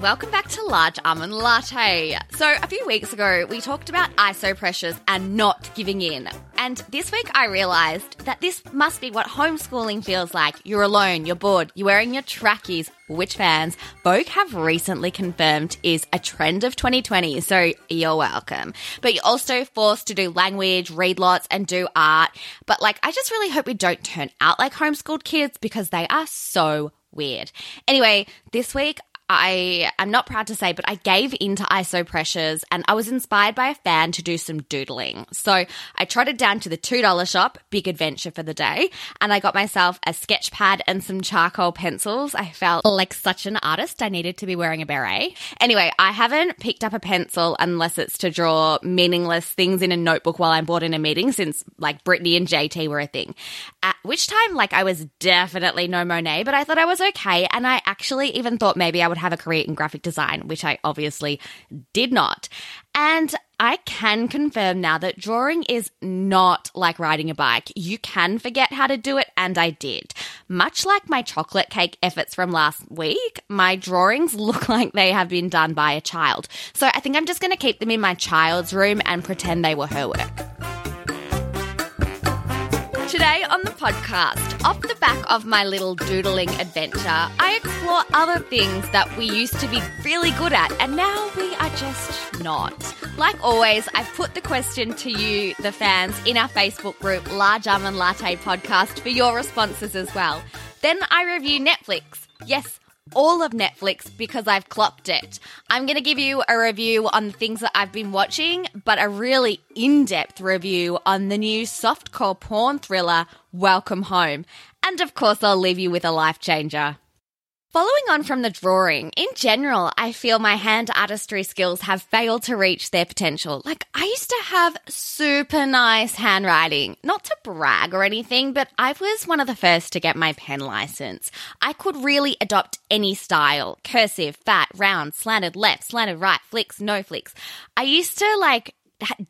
Welcome back to Large Almond Latte. So, a few weeks ago, we talked about ISO pressures and not giving in. And this week, I realized that this must be what homeschooling feels like. You're alone, you're bored, you're wearing your trackies, which fans Vogue have recently confirmed is a trend of 2020. So, you're welcome. But you're also forced to do language, read lots, and do art. But, like, I just really hope we don't turn out like homeschooled kids because they are so weird. Anyway, this week I am not proud to say, but I gave into ISO pressures and I was inspired by a fan to do some doodling. So I trotted down to the $2 shop, big adventure for the day, and I got myself a sketch pad and some charcoal pencils. I felt like such an artist. I needed to be wearing a beret. Anyway, I haven't picked up a pencil unless it's to draw meaningless things in a notebook while I'm bored in a meeting since like Britney and JT were a thing. At which time, like I was definitely no Monet, but I thought I was okay. And I actually even thought maybe I would have a career in graphic design, which I obviously did not. And I can confirm now that drawing is not like riding a bike. You can forget how to do it, and I did. Much like my chocolate cake efforts from last week, my drawings look like they have been done by a child. So I think I'm just going to keep them in my child's room and pretend they were her work. Today on the podcast, off the back of my little doodling adventure, I explore other things that we used to be really good at and now we are just not. Like always, I've put the question to you, the fans, in our Facebook group, Large Almond Latte Podcast, for your responses as well. Then I review Netflix. Yes, all of Netflix because I've clocked it. I'm going to give you a review on the things that I've been watching, but a really in depth review on the new softcore porn thriller, Welcome Home. And of course, I'll leave you with a life changer. Following on from the drawing, in general, I feel my hand artistry skills have failed to reach their potential. Like, I used to have super nice handwriting. Not to brag or anything, but I was one of the first to get my pen license. I could really adopt any style cursive, fat, round, slanted left, slanted right, flicks, no flicks. I used to like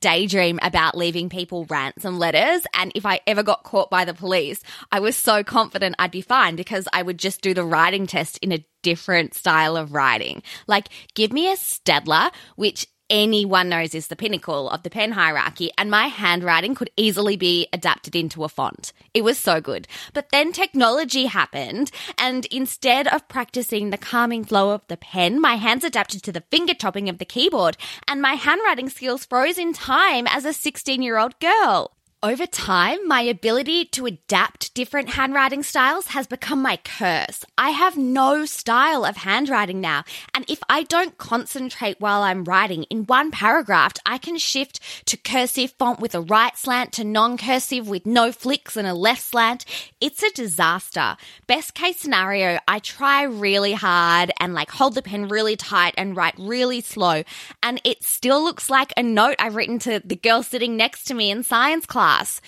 daydream about leaving people ransom letters. And if I ever got caught by the police, I was so confident I'd be fine because I would just do the writing test in a different style of writing. Like, give me a Staedtler, which anyone knows is the pinnacle of the pen hierarchy, and my handwriting could easily be adapted into a font. It was so good. But then technology happened, and instead of practicing the calming flow of the pen, my hands adapted to the finger chopping of the keyboard, and my handwriting skills froze in time as a 16 year old girl. Over time, my ability to adapt different handwriting styles has become my curse. I have no style of handwriting now, and if I don't concentrate while I'm writing in one paragraph, I can shift to cursive font with a right slant to non cursive with no flicks and a left slant. It's a disaster. Best case scenario, I try really hard and like hold the pen really tight and write really slow, and it still looks like a note I've written to the girl sitting next to me in science class class.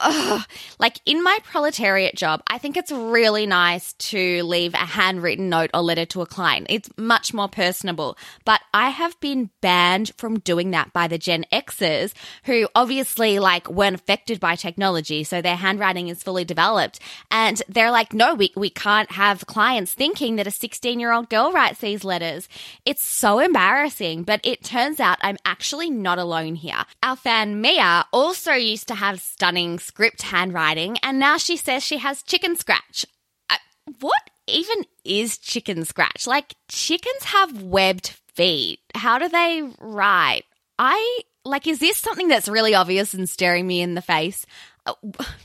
Ugh. Like in my proletariat job, I think it's really nice to leave a handwritten note or letter to a client. It's much more personable. But I have been banned from doing that by the Gen Xers who obviously like weren't affected by technology. So their handwriting is fully developed. And they're like, no, we, we can't have clients thinking that a 16 year old girl writes these letters. It's so embarrassing. But it turns out I'm actually not alone here. Our fan Mia also used to have stunning script handwriting, and now she says she has chicken scratch. Uh, what even is chicken scratch? Like, chickens have webbed feet. How do they write? I like, is this something that's really obvious and staring me in the face? Uh,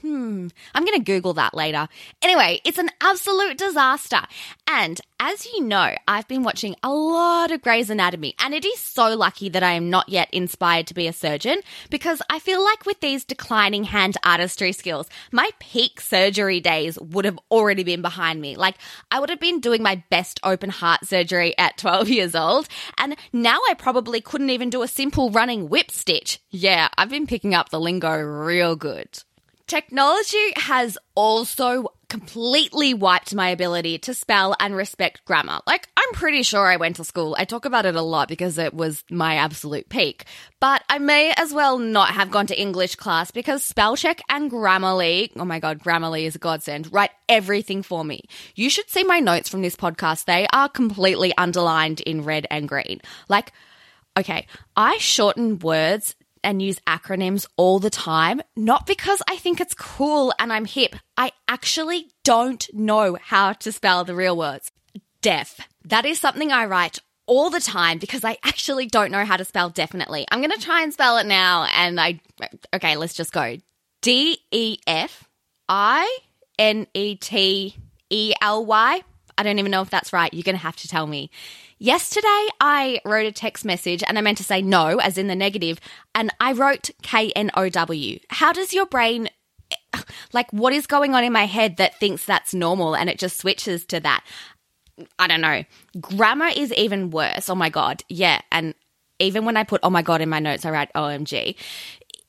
hmm, I'm going to Google that later. Anyway, it's an absolute disaster. And As you know, I've been watching a lot of Grey's Anatomy, and it is so lucky that I am not yet inspired to be a surgeon because I feel like with these declining hand artistry skills, my peak surgery days would have already been behind me. Like, I would have been doing my best open heart surgery at 12 years old, and now I probably couldn't even do a simple running whip stitch. Yeah, I've been picking up the lingo real good. Technology has also completely wiped my ability to spell and respect grammar. Like, I'm pretty sure I went to school. I talk about it a lot because it was my absolute peak. But I may as well not have gone to English class because spell check and Grammarly, oh my god, Grammarly is a godsend, write everything for me. You should see my notes from this podcast. They are completely underlined in red and green. Like, okay, I shorten words and use acronyms all the time, not because I think it's cool and I'm hip. I actually don't know how to spell the real words. Deaf. That is something I write all the time because I actually don't know how to spell definitely. I'm going to try and spell it now and I okay, let's just go. D E F I N E T E L Y. I don't even know if that's right. You're going to have to tell me. Yesterday, I wrote a text message and I meant to say no, as in the negative, and I wrote K N O W. How does your brain, eh, like, what is going on in my head that thinks that's normal and it just switches to that? I don't know. Grammar is even worse. Oh my God. Yeah. And even when I put oh my God in my notes, I write OMG.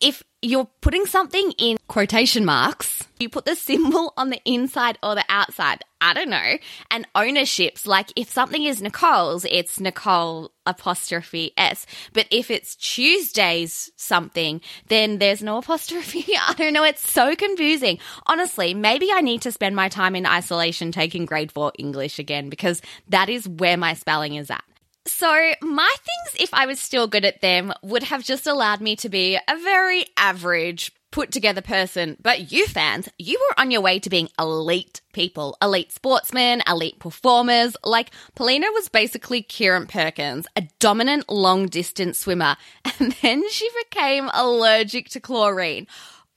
If you're putting something in quotation marks, you put the symbol on the inside or the outside. I don't know. And ownerships, like if something is Nicole's, it's Nicole apostrophe S. But if it's Tuesday's something, then there's no apostrophe. I don't know. It's so confusing. Honestly, maybe I need to spend my time in isolation taking grade four English again because that is where my spelling is at. So, my things, if I was still good at them, would have just allowed me to be a very average, put together person. But you fans, you were on your way to being elite people, elite sportsmen, elite performers. Like, Polina was basically Kieren Perkins, a dominant long distance swimmer. And then she became allergic to chlorine.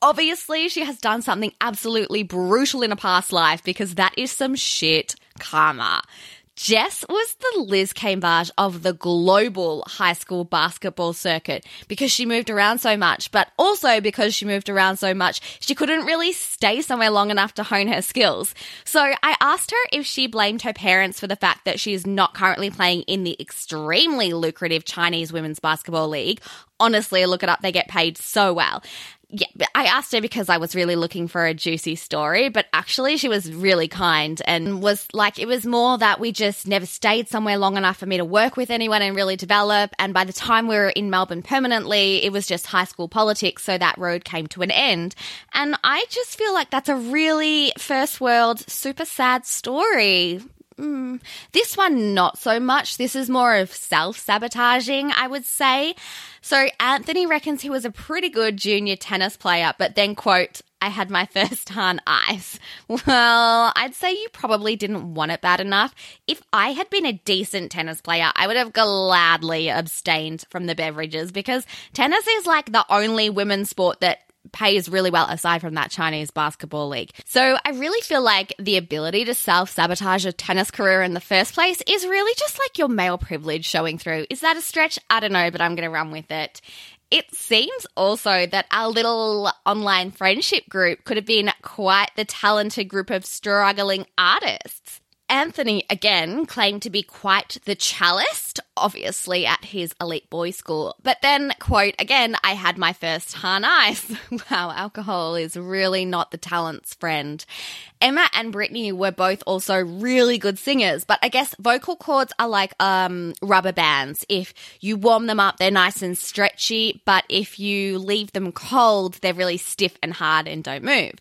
Obviously, she has done something absolutely brutal in a past life because that is some shit karma. Jess was the Liz Cambage of the global high school basketball circuit because she moved around so much, but also because she moved around so much, she couldn't really stay somewhere long enough to hone her skills. So I asked her if she blamed her parents for the fact that she is not currently playing in the extremely lucrative Chinese Women's Basketball League. Honestly, look it up, they get paid so well yeah, I asked her because I was really looking for a juicy story, but actually she was really kind and was like, it was more that we just never stayed somewhere long enough for me to work with anyone and really develop. And by the time we were in Melbourne permanently, it was just high school politics. So that road came to an end. And I just feel like that's a really first world, super sad story. Mm, this one, not so much. This is more of self sabotaging, I would say. So Anthony reckons he was a pretty good junior tennis player, but then, quote, I had my first Hahn Ice. Well, I'd say you probably didn't want it bad enough. If I had been a decent tennis player, I would have gladly abstained from the beverages because tennis is like the only women's sport that pays really well aside from that Chinese basketball league. So I really feel like the ability to self sabotage a tennis career in the first place is really just like your male privilege showing through. Is that a stretch? I don't know, but I'm going to run with it. It seems also that our little online friendship group could have been quite the talented group of struggling artists. Anthony, again, claimed to be quite the cellist, obviously at his elite boys' school. But then, quote, again, I had my first Hahn Ice. wow, alcohol is really not the talent's friend. Emma and Brittany were both also really good singers, but I guess vocal cords are like um, rubber bands. If you warm them up, they're nice and stretchy, but if you leave them cold, they're really stiff and hard and don't move.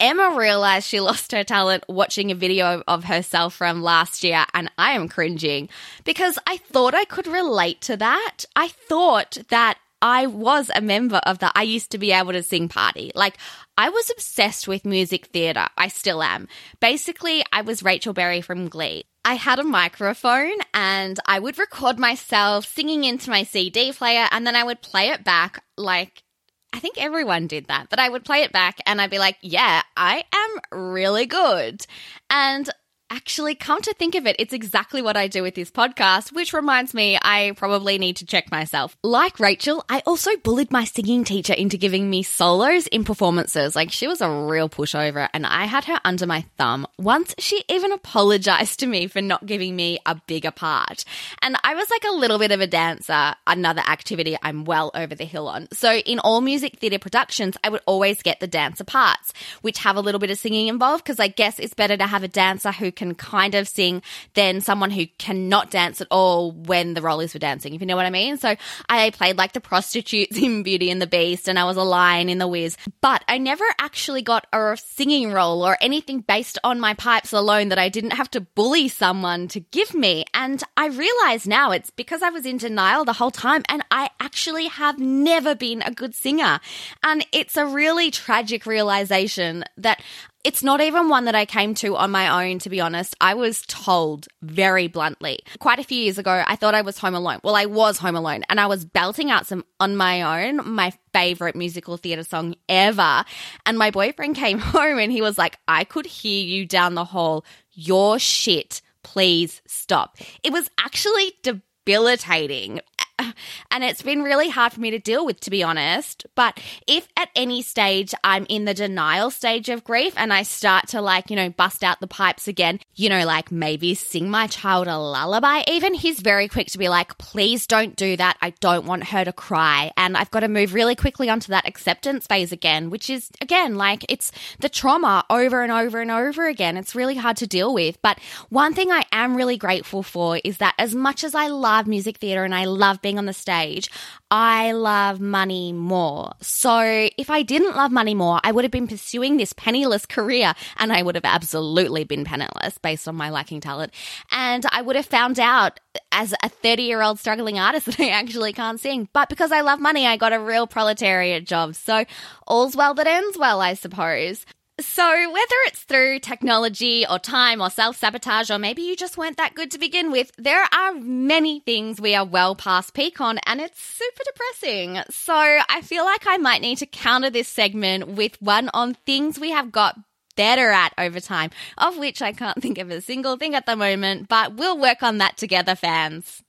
Emma realized she lost her talent watching a video of herself from last year, and I am cringing because I thought I could relate to that. I thought that I was a member of the I used to be able to sing party. Like, I was obsessed with music theatre. I still am. Basically, I was Rachel Berry from Glee. I had a microphone and I would record myself singing into my CD player and then I would play it back like I think everyone did that, but I would play it back and I'd be like, yeah, I am really good. And Actually, come to think of it, it's exactly what I do with this podcast, which reminds me I probably need to check myself. Like Rachel, I also bullied my singing teacher into giving me solos in performances. Like she was a real pushover and I had her under my thumb. Once she even apologized to me for not giving me a bigger part. And I was like a little bit of a dancer, another activity I'm well over the hill on. So in all music theatre productions, I would always get the dancer parts, which have a little bit of singing involved because I guess it's better to have a dancer who can kind of sing than someone who cannot dance at all when the role is for dancing, if you know what I mean. So I played like the prostitutes in Beauty and the Beast and I was a lion in The Wiz, but I never actually got a singing role or anything based on my pipes alone that I didn't have to bully someone to give me. And I realize now it's because I was in denial the whole time and I actually have never been a good singer. And it's a really tragic realization that it's not even one that I came to on my own, to be honest. I was told very bluntly. Quite a few years ago, I thought I was home alone. Well, I was home alone and I was belting out some on my own, my favorite musical theatre song ever. And my boyfriend came home and he was like, I could hear you down the hall. Your shit. Please stop. It was actually debilitating. And it's been really hard for me to deal with, to be honest. But if at any stage I'm in the denial stage of grief and I start to like, you know, bust out the pipes again, you know, like maybe sing my child a lullaby, even he's very quick to be like, please don't do that. I don't want her to cry. And I've got to move really quickly onto that acceptance phase again, which is again, like it's the trauma over and over and over again. It's really hard to deal with. But one thing I am really grateful for is that as much as I love music theatre and I love being on the stage, I love money more. So if I didn't love money more, I would have been pursuing this penniless career and I would have absolutely been penniless based on my lacking talent. And I would have found out as a 30 year old struggling artist that I actually can't sing. But because I love money, I got a real proletariat job. So all's well that ends well, I suppose. So, whether it's through technology or time or self sabotage, or maybe you just weren't that good to begin with, there are many things we are well past peak on, and it's super depressing. So, I feel like I might need to counter this segment with one on things we have got better at over time, of which I can't think of a single thing at the moment, but we'll work on that together, fans.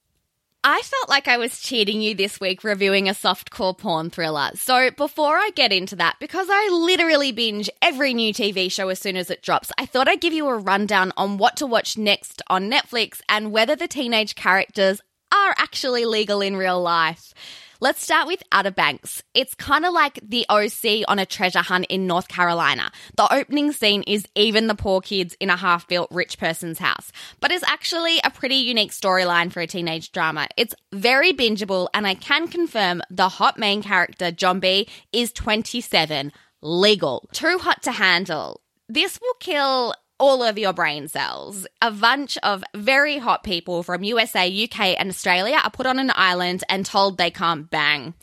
I felt like I was cheating you this week reviewing a softcore porn thriller. So before I get into that, because I literally binge every new TV show as soon as it drops, I thought I'd give you a rundown on what to watch next on Netflix and whether the teenage characters are actually legal in real life. Let's start with Outer Banks. It's kind of like the OC on a treasure hunt in North Carolina. The opening scene is even the poor kids in a half built rich person's house, but it's actually a pretty unique storyline for a teenage drama. It's very bingeable, and I can confirm the hot main character, John B, is 27. Legal. Too hot to handle. This will kill all of your brain cells. A bunch of very hot people from USA, UK, and Australia are put on an island and told they can't bang.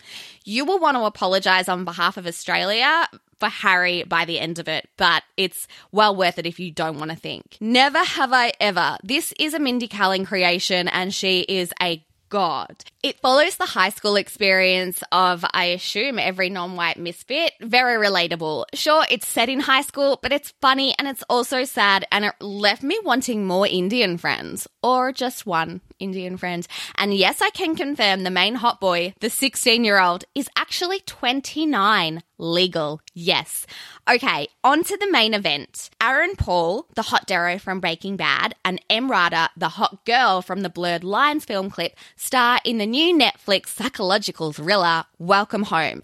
You will want to apologize on behalf of Australia for Harry by the end of it, but it's well worth it if you don't want to think. Never have I ever. This is a Mindy Kaling creation, and she is a God. It follows the high school experience of, I assume, every non white misfit. Very relatable. Sure, it's set in high school, but it's funny and it's also sad, and it left me wanting more Indian friends, or just one Indian friend. And yes, I can confirm the main hot boy, the 16 year old, is actually 29. Legal, yes. Okay, on to the main event. Aaron Paul, the hot Darrow from Breaking Bad, and Emrata, the hot girl from the Blurred Lines film clip, star in the new Netflix psychological thriller Welcome Home.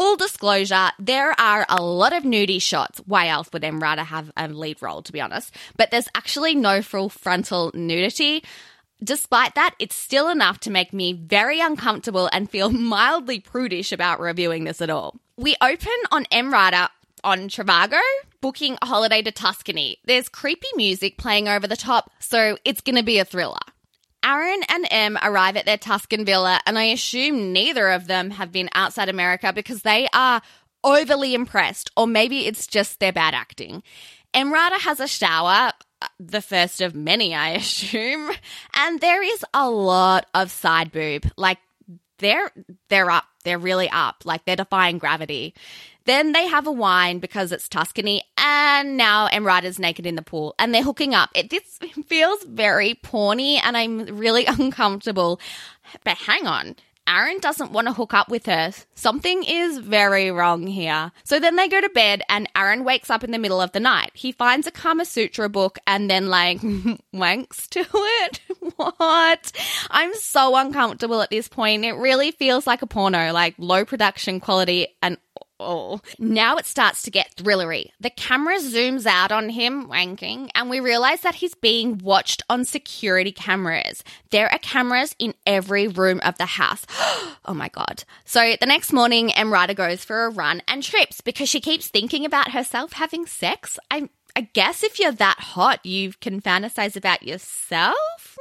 Full disclosure, there are a lot of nudie shots. Why else would Emrata have a lead role, to be honest? But there's actually no full frontal nudity. Despite that, it's still enough to make me very uncomfortable and feel mildly prudish about reviewing this at all. We open on Emrata on Trivago, booking a holiday to Tuscany. There's creepy music playing over the top, so it's going to be a thriller. Aaron and Em arrive at their Tuscan villa, and I assume neither of them have been outside America because they are overly impressed, or maybe it's just their bad acting. Emrata has a shower, the first of many, I assume, and there is a lot of side boob. Like they're they're up, they're really up, like they're defying gravity. Then they have a wine because it's Tuscany, and now Emrata's naked in the pool and they're hooking up. It this feels very porny and I'm really uncomfortable. But hang on. Aaron doesn't want to hook up with her. Something is very wrong here. So then they go to bed and Aaron wakes up in the middle of the night. He finds a Kama Sutra book and then like wanks to it. what? I'm so uncomfortable at this point. It really feels like a porno, like low production quality and Oh. Now it starts to get thrillery. The camera zooms out on him wanking, and we realize that he's being watched on security cameras. There are cameras in every room of the house. oh my god. So the next morning, Emrata goes for a run and trips because she keeps thinking about herself having sex. I, I guess if you're that hot, you can fantasize about yourself?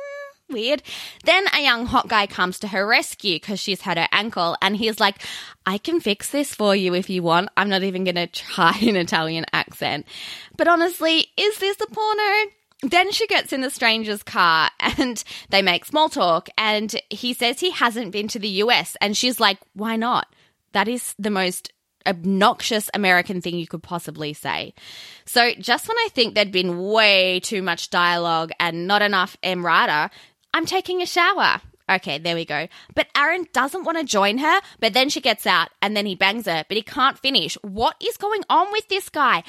Weird. Then a young hot guy comes to her rescue because she's had her ankle, and he's like, I can fix this for you if you want. I'm not even going to try an Italian accent. But honestly, is this a porno? Then she gets in the stranger's car and they make small talk. And he says he hasn't been to the US. And she's like, why not? That is the most obnoxious American thing you could possibly say. So just when I think there'd been way too much dialogue and not enough Emrata, I'm taking a shower. Okay, there we go. But Aaron doesn't want to join her, but then she gets out and then he bangs her, but he can't finish. What is going on with this guy?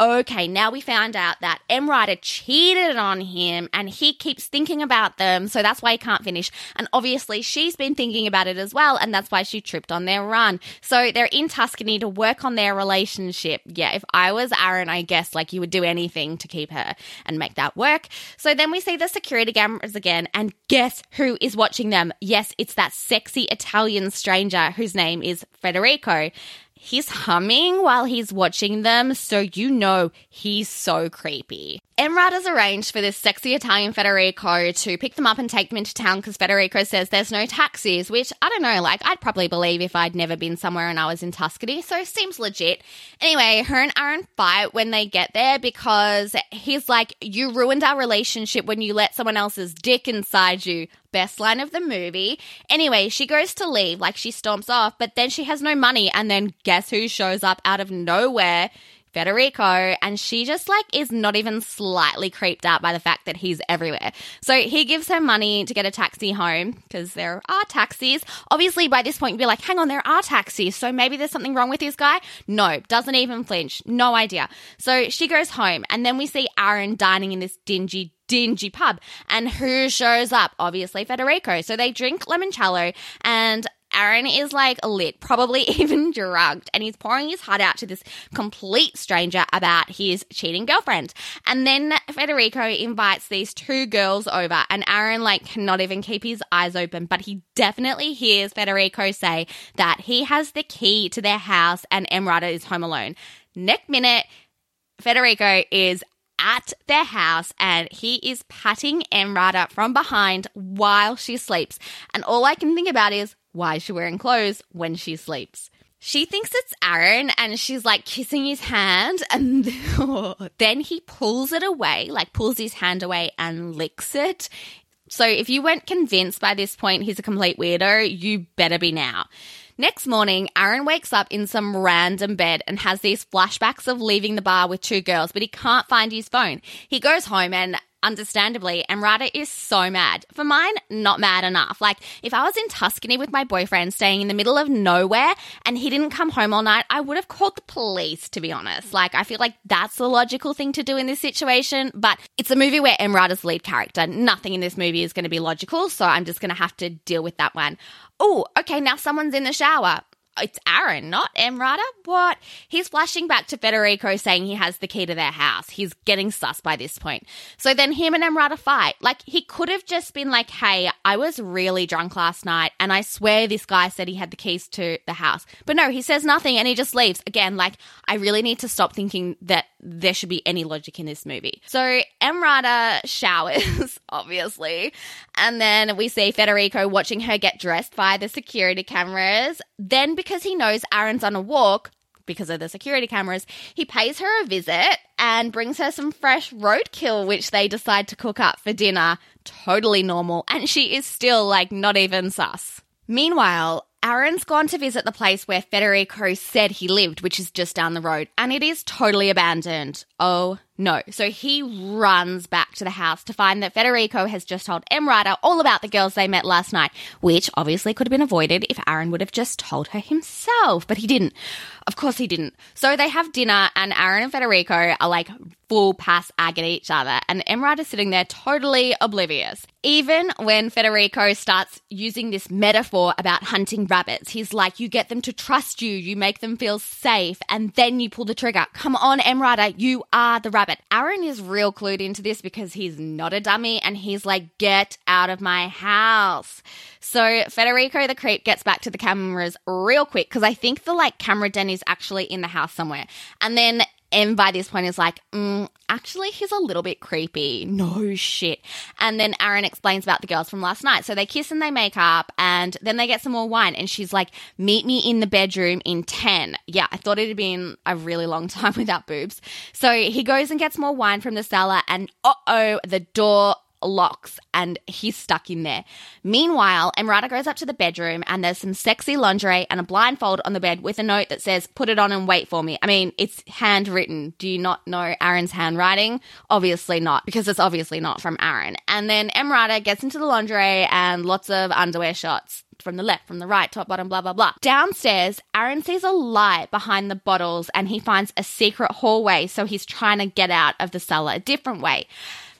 Okay, now we found out that Emrata cheated on him and he keeps thinking about them, so that's why he can't finish. And obviously, she's been thinking about it as well, and that's why she tripped on their run. So they're in Tuscany to work on their relationship. Yeah, if I was Aaron, I guess like you would do anything to keep her and make that work. So then we see the security cameras again, and guess who is watching them? Yes, it's that sexy Italian stranger whose name is Federico. He's humming while he's watching them, so you know he's so creepy. Emrata has arranged for this sexy Italian Federico to pick them up and take them into town because Federico says there's no taxis, which I don't know, like I'd probably believe if I'd never been somewhere and I was in Tuscany, so seems legit. Anyway, her and Aaron fight when they get there because he's like, You ruined our relationship when you let someone else's dick inside you best line of the movie. Anyway, she goes to leave, like she stomps off, but then she has no money. And then guess who shows up out of nowhere? Federico, and she just like is not even slightly creeped out by the fact that he's everywhere. So he gives her money to get a taxi home because there are taxis. Obviously, by this point, you'd be like, hang on, there are taxis. So maybe there's something wrong with this guy. No, doesn't even flinch. No idea. So she goes home, and then we see Aaron dining in this dingy dingy pub. And who shows up? Obviously, Federico. So they drink limoncello, and Aaron is like lit, probably even drugged, and he's pouring his heart out to this complete stranger about his cheating girlfriend. And then Federico invites these two girls over, and Aaron like cannot even keep his eyes open, but he definitely hears Federico say that he has the key to their house and Emrata is home alone. Next minute, Federico is at their house and he is patting Emrata from behind while she sleeps. And all I can think about is why is she wearing clothes when she sleeps? She thinks it's Aaron and she's like kissing his hand and then he pulls it away, like pulls his hand away and licks it. So if you weren't convinced by this point he's a complete weirdo, you better be now. Next morning, Aaron wakes up in some random bed and has these flashbacks of leaving the bar with two girls, but he can't find his phone. He goes home and understandably, Emrata is so mad. For mine, not mad enough. Like, if I was in Tuscany with my boyfriend staying in the middle of nowhere and he didn't come home all night, I would have called the police, to be honest. Like, I feel like that's the logical thing to do in this situation, but it's a movie where Emrata's lead character. Nothing in this movie is going to be logical, so I'm just going to have to deal with that one. Oh, okay, now someone's in the shower it's Aaron, not Emrata. What? He's flashing back to Federico saying he has the key to their house. He's getting sus by this point. So then him and Emrata fight. Like, he could have just been like, hey, I was really drunk last night and I swear this guy said he had the keys to the house. But no, he says nothing and he just leaves. Again, like, I really need to stop thinking that there should be any logic in this movie. So Emrata showers, obviously. And then we see Federico watching her get dressed by the security cameras. Then because he knows Aaron's on a walk, because of the security cameras, he pays her a visit and brings her some fresh roadkill, which they decide to cook up for dinner. Totally normal. And she is still like not even sus. Meanwhile, Aaron's gone to visit the place where Federico said he lived, which is just down the road, and it is totally abandoned. Oh no. So he runs back to the house to find that Federico has just told Emrata all about the girls they met last night, which obviously could have been avoided if Aaron would have just told her himself, but he didn't. Of course he didn't. So they have dinner, and Aaron and Federico are like full pass ag at each other, and Emrata is sitting there totally oblivious. Even when Federico starts using this metaphor about hunting rabbits, he's like, You get them to trust you, you make them feel safe, and then you pull the trigger. Come on, Emrata, you are the rabbit. Aaron is real clued into this because he's not a dummy and he's like, Get out of my house. So Federico the creep gets back to the cameras real quick because I think the like camera den is actually in the house somewhere. And then M by this point is like, mm, actually, he's a little bit creepy. No shit. And then Aaron explains about the girls from last night. So they kiss and they make up, and then they get some more wine. And she's like, meet me in the bedroom in 10. Yeah, I thought it had been a really long time without boobs. So he goes and gets more wine from the cellar, and uh oh, the door locks and he's stuck in there. Meanwhile, Emrata goes up to the bedroom and there's some sexy lingerie and a blindfold on the bed with a note that says, Put it on and wait for me. I mean, it's handwritten. Do you not know Aaron's handwriting? Obviously not, because it's obviously not from Aaron. And then Emrata gets into the lingerie and lots of underwear shots from the left, from the right, top, bottom, blah, blah, blah. Downstairs, Aaron sees a light behind the bottles and he finds a secret hallway, so he's trying to get out of the cellar a different way.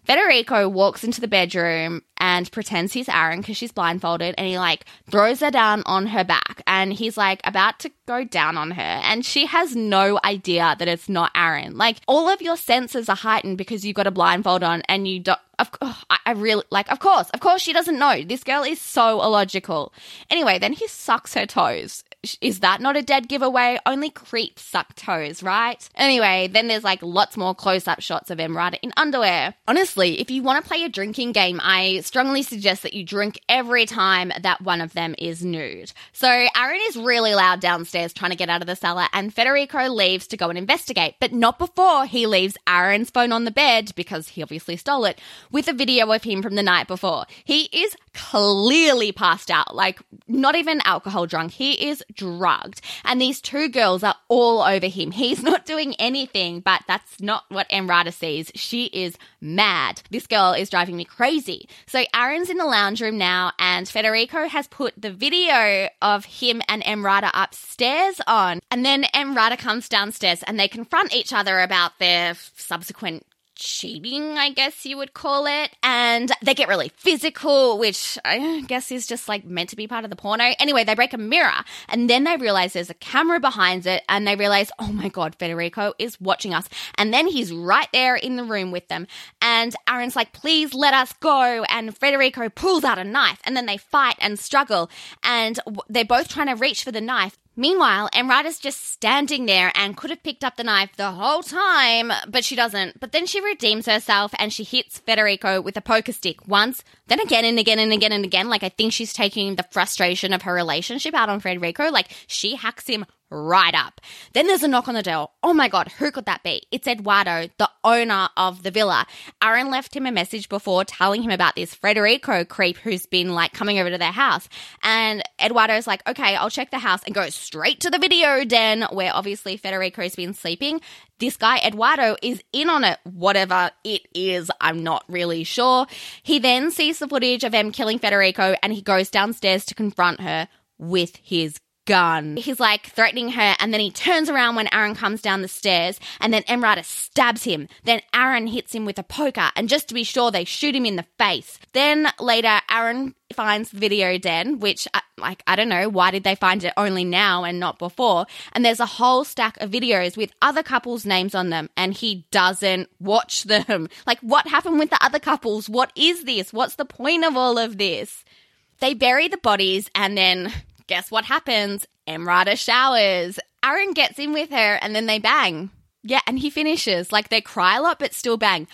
Federico walks into the bedroom and pretends he's Aaron because she's blindfolded and he like throws her down on her back and he's like about to go down on her and she has no idea that it's not Aaron. Like all of your senses are heightened because you've got a blindfold on and you don't of I, I really like of course of course she doesn't know this girl is so illogical anyway then he sucks her toes is that not a dead giveaway? Only creeps suck toes, right? Anyway, then there's like lots more close up shots of Emrata in underwear. Honestly, if you want to play a drinking game, I strongly suggest that you drink every time that one of them is nude. So Aaron is really loud downstairs trying to get out of the cellar, and Federico leaves to go and investigate, but not before he leaves Aaron's phone on the bed because he obviously stole it with a video of him from the night before. He is clearly passed out, like not even alcohol drunk. He is drugged. And these two girls are all over him. He's not doing anything, but that's not what Emrata sees. She is mad. This girl is driving me crazy. So Aaron's in the lounge room now, and Federico has put the video of him and Emrata upstairs on. And then Emrata comes downstairs and they confront each other about their subsequent cheating, I guess you would call it. And they get really physical, which I guess is just like meant to be part of the porno. Anyway, they break a mirror and then they realize there's a camera behind it and they realize, oh my God, Federico is watching us. And then he's right there in the room with them. And Aaron's like, please let us go. And Federico pulls out a knife and then they fight and struggle. And they're both trying to reach for the knife. Meanwhile, Emrata's just standing there and could have picked up the knife the whole time, but she doesn't. But then she redeems herself and she hits Federico with a poker stick once, then again and again and again and again. Like I think she's taking the frustration of her relationship out on Federico. Like she hacks him right up. Then there's a knock on the door. Oh my God, who could that be? It's Eduardo, the owner of the villa. Aaron left him a message before telling him about this Federico creep who's been like coming over to their house. And Eduardo's like, okay, I'll check the house and go straight to the video den where obviously Federico's been sleeping. This guy, Eduardo, is in on it, whatever it is. I'm not really sure. He then sees the footage of M killing Federico and he goes downstairs to confront her with his gun. He's like threatening her, and then he turns around when Aaron comes down the stairs, and then Emrata stabs him. Then Aaron hits him with a poker, and just to be sure, they shoot him in the face. Then later, Aaron finds the video den, which, uh, like, I don't know, why did they find it only now and not before? And there's a whole stack of videos with other couples' names on them, and he doesn't watch them. Like, what happened with the other couples? What is this? What's the point of all of this? They bury the bodies and then guess what happens? Emrata showers. Aaron gets in with her and then they bang. Yeah, and he finishes. Like they cry a lot, but still bang.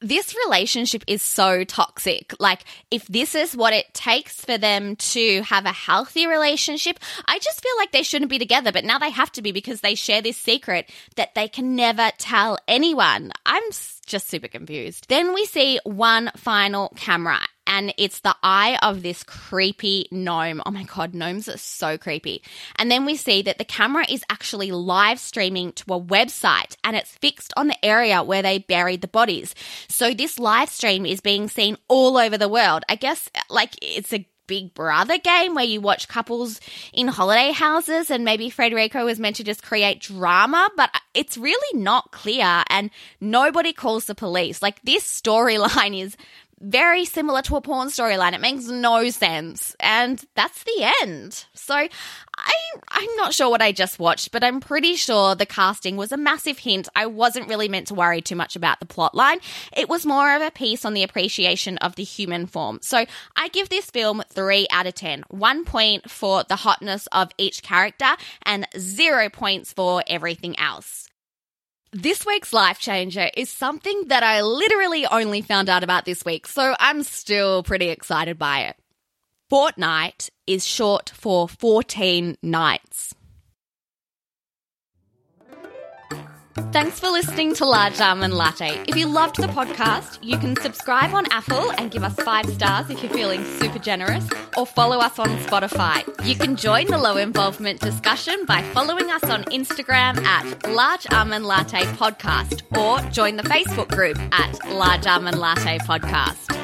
This relationship is so toxic. Like, if this is what it takes for them to have a healthy relationship, I just feel like they shouldn't be together, but now they have to be because they share this secret that they can never tell anyone. I'm just super confused. Then we see one final camera and it's the eye of this creepy gnome. Oh my god, gnomes are so creepy. And then we see that the camera is actually live streaming to a website and it's fixed on the area where they buried the bodies. So this live stream is being seen all over the world. I guess like it's a Big Brother game where you watch couples in holiday houses and maybe Frederico was meant to just create drama, but it's really not clear and nobody calls the police. Like this storyline is very similar to a porn storyline. It makes no sense. And that's the end. So I, I'm not sure what I just watched, but I'm pretty sure the casting was a massive hint. I wasn't really meant to worry too much about the plot line. It was more of a piece on the appreciation of the human form. So I give this film 3 out of 10. One point for the hotness of each character and zero points for everything else. This week's life changer is something that I literally only found out about this week, so I'm still pretty excited by it. Fortnight is short for 14 nights. Thanks for listening to Large Almond Latte. If you loved the podcast, you can subscribe on Apple and give us five stars if you're feeling super generous, or follow us on Spotify. You can join the low involvement discussion by following us on Instagram at Large Almond Latte Podcast, or join the Facebook group at Large Almond Latte Podcast.